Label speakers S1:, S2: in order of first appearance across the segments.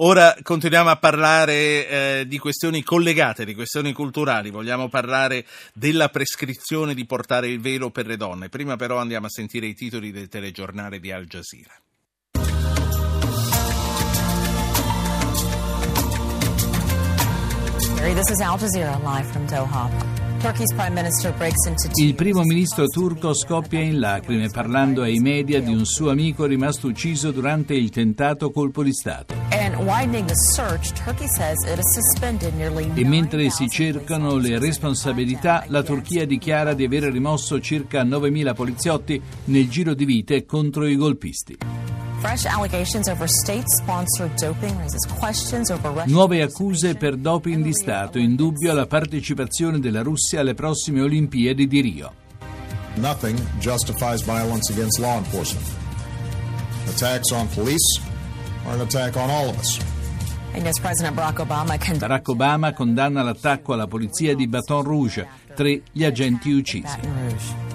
S1: Ora continuiamo a parlare eh, di questioni collegate, di questioni culturali. Vogliamo parlare della prescrizione di portare il velo per le donne. Prima però andiamo a sentire i titoli del telegiornale di Al Jazeera.
S2: This is Al Jazeera live from Doha.
S3: Il primo ministro turco scoppia in lacrime parlando ai media di un suo amico rimasto ucciso durante il tentato colpo di Stato. E mentre si cercano le responsabilità, la Turchia dichiara di aver rimosso circa 9.000 poliziotti nel giro di vite contro i golpisti. Nuove accuse per doping di Stato, in dubbio la partecipazione della Russia alle prossime Olimpiadi di Rio. Nothing justifies violence against law enforcement. Attacks on police Barack Obama condanna l'attacco alla polizia di Baton Rouge, tre gli agenti uccisi.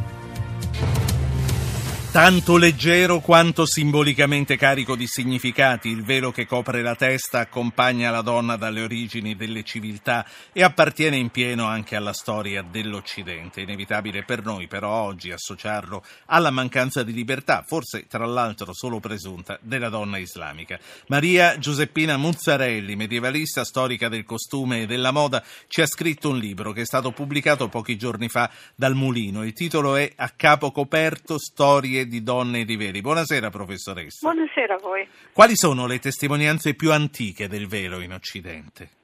S1: Tanto leggero quanto simbolicamente carico di significati, il velo che copre la testa accompagna la donna dalle origini delle civiltà e appartiene in pieno anche alla storia dell'Occidente. Inevitabile per noi però oggi associarlo alla mancanza di libertà, forse tra l'altro solo presunta, della donna islamica. Maria Giuseppina Muzzarelli, medievalista, storica del costume e della moda, ci ha scritto un libro che è stato pubblicato pochi giorni fa dal Mulino. Il titolo è A capo coperto, storie di donne e di veri. Buonasera professoressa.
S4: Buonasera a voi.
S1: Quali sono le testimonianze più antiche del velo in Occidente?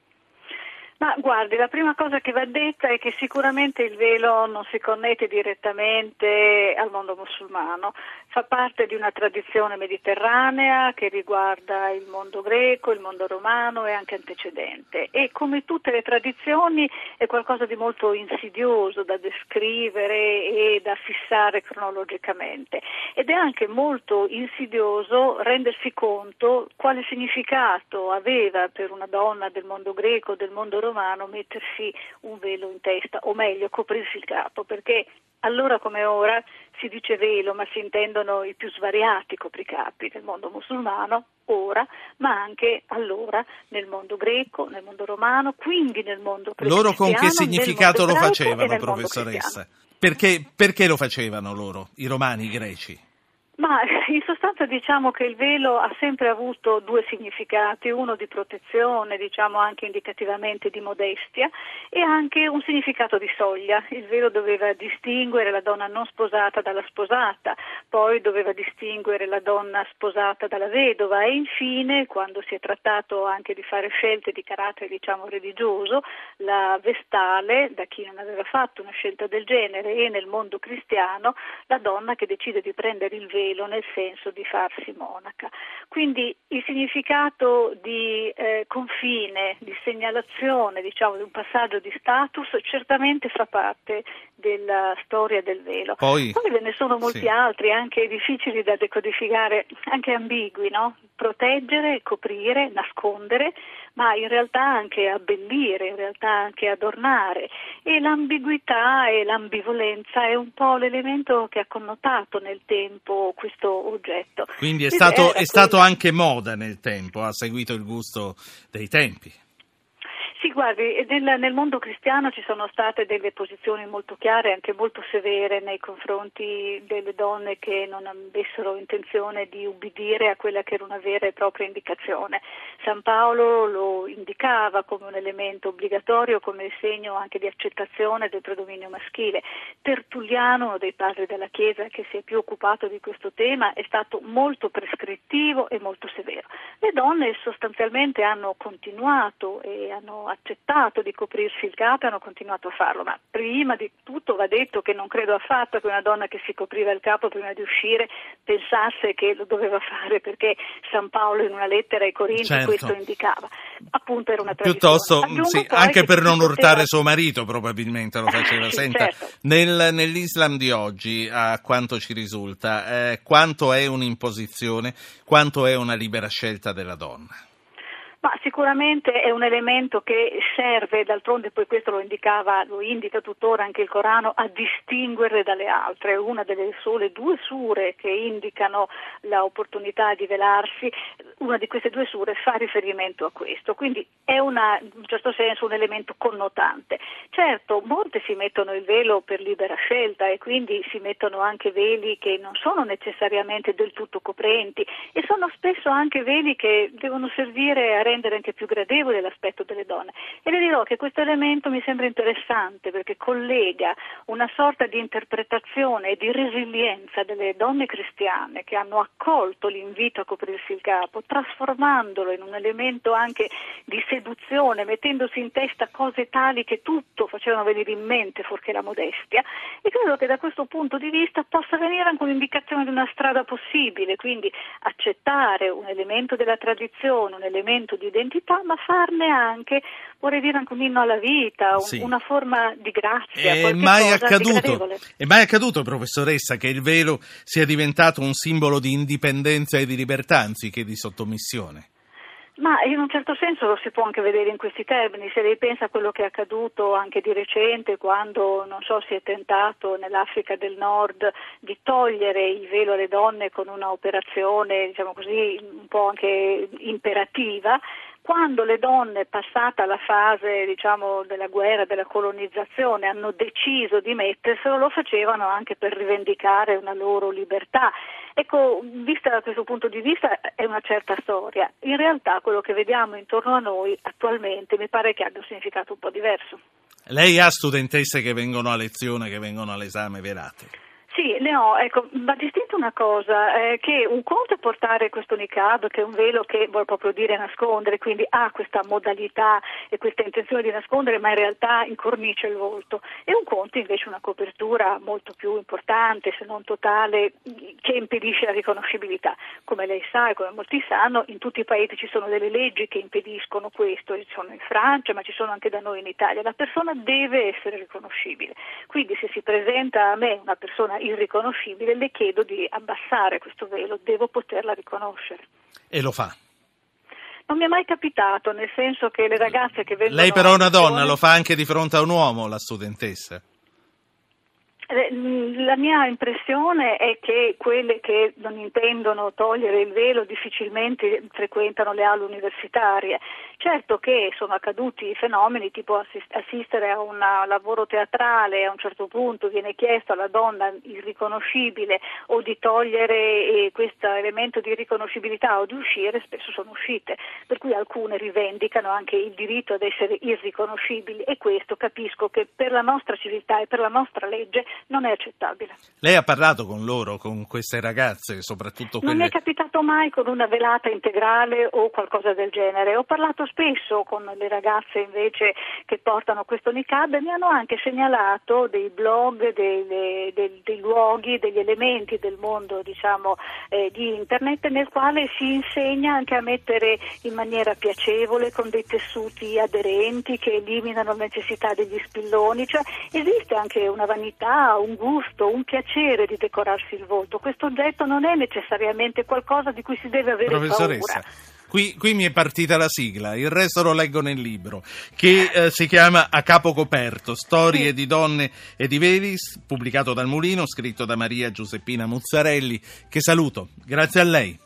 S4: Ma guardi, la prima cosa che va detta è che sicuramente il velo non si connette direttamente al mondo musulmano, fa parte di una tradizione mediterranea che riguarda il mondo greco, il mondo romano e anche antecedente. E come tutte le tradizioni è qualcosa di molto insidioso da descrivere e da fissare cronologicamente. Ed è anche molto insidioso rendersi conto quale significato aveva per una donna del mondo greco, del mondo romano romano mettersi un velo in testa, o meglio coprirsi il capo, perché allora come ora si dice velo, ma si intendono i più svariati copricapi nel mondo musulmano, ora, ma anche allora nel mondo greco, nel mondo romano, quindi nel mondo cristiano.
S1: Loro con che significato lo facevano, professoressa? Perché, perché lo facevano loro, i romani, i greci?
S4: Ma in sostanza diciamo che il velo ha sempre avuto due significati, uno di protezione, diciamo anche indicativamente di modestia, e anche un significato di soglia. Il velo doveva distinguere la donna non sposata dalla sposata, poi doveva distinguere la donna sposata dalla vedova e infine, quando si è trattato anche di fare scelte di carattere diciamo religioso, la vestale, da chi non aveva fatto una scelta del genere, e nel mondo cristiano la donna che decide di prendere il velo velo nel senso di farsi monaca. Quindi il significato di eh, confine, di segnalazione, diciamo, di un passaggio di status certamente fa parte della storia del velo.
S1: Poi,
S4: Poi ve ne sono molti
S1: sì.
S4: altri, anche difficili da decodificare, anche ambigui, no? Proteggere, coprire, nascondere, ma in realtà anche abbellire, in realtà anche adornare. E l'ambiguità e l'ambivolenza è un po' l'elemento che ha connotato nel tempo questo oggetto.
S1: Quindi è stato, è stato anche moda nel tempo, ha seguito il gusto dei tempi.
S4: Sì, guardi, nel, nel, mondo cristiano ci sono state delle posizioni molto chiare, anche molto severe nei confronti delle donne che non avessero intenzione di ubbidire a quella che era una vera e propria indicazione. San Paolo lo indicava come un elemento obbligatorio, come segno anche di accettazione del predominio maschile. Tertulliano, uno dei padri della Chiesa che si è più occupato di questo tema, è stato molto prescrittivo e molto severo. Le donne sostanzialmente hanno continuato e hanno accettato di coprirsi il capo e hanno continuato a farlo, ma prima di tutto va detto che non credo affatto che una donna che si copriva il capo prima di uscire pensasse che lo doveva fare perché San Paolo in una lettera ai Corinti certo. questo indicava. Appunto era una.
S1: Piuttosto, sì, anche per non poteva... urtare suo marito probabilmente lo faceva. Senta,
S4: certo.
S1: nel, nell'Islam di oggi, a quanto ci risulta, eh, quanto è un'imposizione, quanto è una libera scelta della donna?
S4: Ma sicuramente è un elemento che serve, d'altronde poi questo lo indicava, lo indica tuttora anche il Corano, a distinguere dalle altre. Una delle sole due sure che indicano l'opportunità di velarsi, una di queste due sure fa riferimento a questo, quindi è una, in un certo senso un elemento connotante. Certo, molte si mettono il velo per libera scelta e quindi si mettono anche veli che non sono necessariamente del tutto coprenti e sono spesso anche veli che devono servire a rendere anche più gradevole l'aspetto delle donne. E le dirò che questo elemento mi sembra interessante perché collega una sorta di interpretazione e di resilienza delle donne cristiane che hanno accolto l'invito a coprirsi il capo, trasformandolo in un elemento anche di seduzione, mettendosi in testa cose tali che tutto facevano venire in mente fuorché la modestia e credo che da questo punto di vista possa venire anche un'indicazione di una strada possibile, quindi accettare un elemento della tradizione, un elemento di identità, ma farne anche, vorrei dire anche un inno alla vita, un,
S1: Sì.
S4: una forma di grazia.
S1: È mai, accaduto, è mai accaduto, professoressa, che il velo sia diventato un simbolo di indipendenza e di libertà anziché di sottomissione?
S4: Ma in un certo senso lo si può anche vedere in questi termini, se lei pensa a quello che è accaduto anche di recente quando, non so, si è tentato nell'Africa del Nord di togliere il velo alle donne con una operazione, diciamo così, un po' anche imperativa, quando le donne, passata la fase diciamo, della guerra, della colonizzazione, hanno deciso di metterselo, lo facevano anche per rivendicare una loro libertà. Ecco, vista da questo punto di vista è una certa storia. In realtà quello che vediamo intorno a noi attualmente mi pare che abbia un significato un po' diverso.
S1: Lei ha studentesse che vengono a lezione, che vengono all'esame velate?
S4: Sì, ne ho, ecco, va distinto una cosa, eh, che un conto è portare questo niqab, che è un velo che vuol proprio dire nascondere, quindi ha questa modalità e questa intenzione di nascondere, ma in realtà incornicia il volto, e un conto invece una copertura molto più importante, se non totale, che impedisce la riconoscibilità. Come lei sa e come molti sanno, in tutti i paesi ci sono delle leggi che impediscono questo, ci sono in Francia, ma ci sono anche da noi in Italia. La persona deve essere riconoscibile. Quindi se si presenta a me una persona irriconoscibile, le chiedo di abbassare questo velo, devo poterla riconoscere.
S1: E lo fa.
S4: Non mi è mai capitato, nel senso che le ragazze che vengono...
S1: Lei però è una donna, lo fa anche di fronte a un uomo, la studentessa.
S4: La mia impressione è che quelle che non intendono togliere il velo difficilmente frequentano le aule universitarie. Certo che sono accaduti fenomeni tipo assist- assistere a un lavoro teatrale, a un certo punto viene chiesto alla donna irriconoscibile o di togliere eh, questo elemento di riconoscibilità o di uscire, spesso sono uscite, per cui alcune rivendicano anche il diritto ad essere irriconoscibili e questo capisco che per la nostra civiltà e per la nostra legge non è accettabile.
S1: Lei ha parlato con loro, con queste ragazze, soprattutto
S4: Non mi
S1: quelle...
S4: è capitato mai con una velata integrale o qualcosa del genere. Ho parlato spesso con le ragazze invece che portano questo niqab e mi hanno anche segnalato dei blog, dei, dei- dei- dei luoghi, degli elementi del mondo diciamo, eh, di internet nel quale si insegna anche a mettere in maniera piacevole con dei tessuti aderenti che eliminano la necessità degli spilloni. Cioè, esiste anche una vanità, un gusto, un piacere di decorarsi il volto. Questo oggetto non è necessariamente qualcosa di cui si deve avere
S1: Professoressa,
S4: paura.
S1: qui, qui mi è partita la sigla, il resto lo leggo nel libro, che eh, si chiama A capo coperto, storie di donne e di veli, pubblicato dal Mulino, scritto da Maria Giuseppina Muzzarelli, che saluto. Grazie a lei.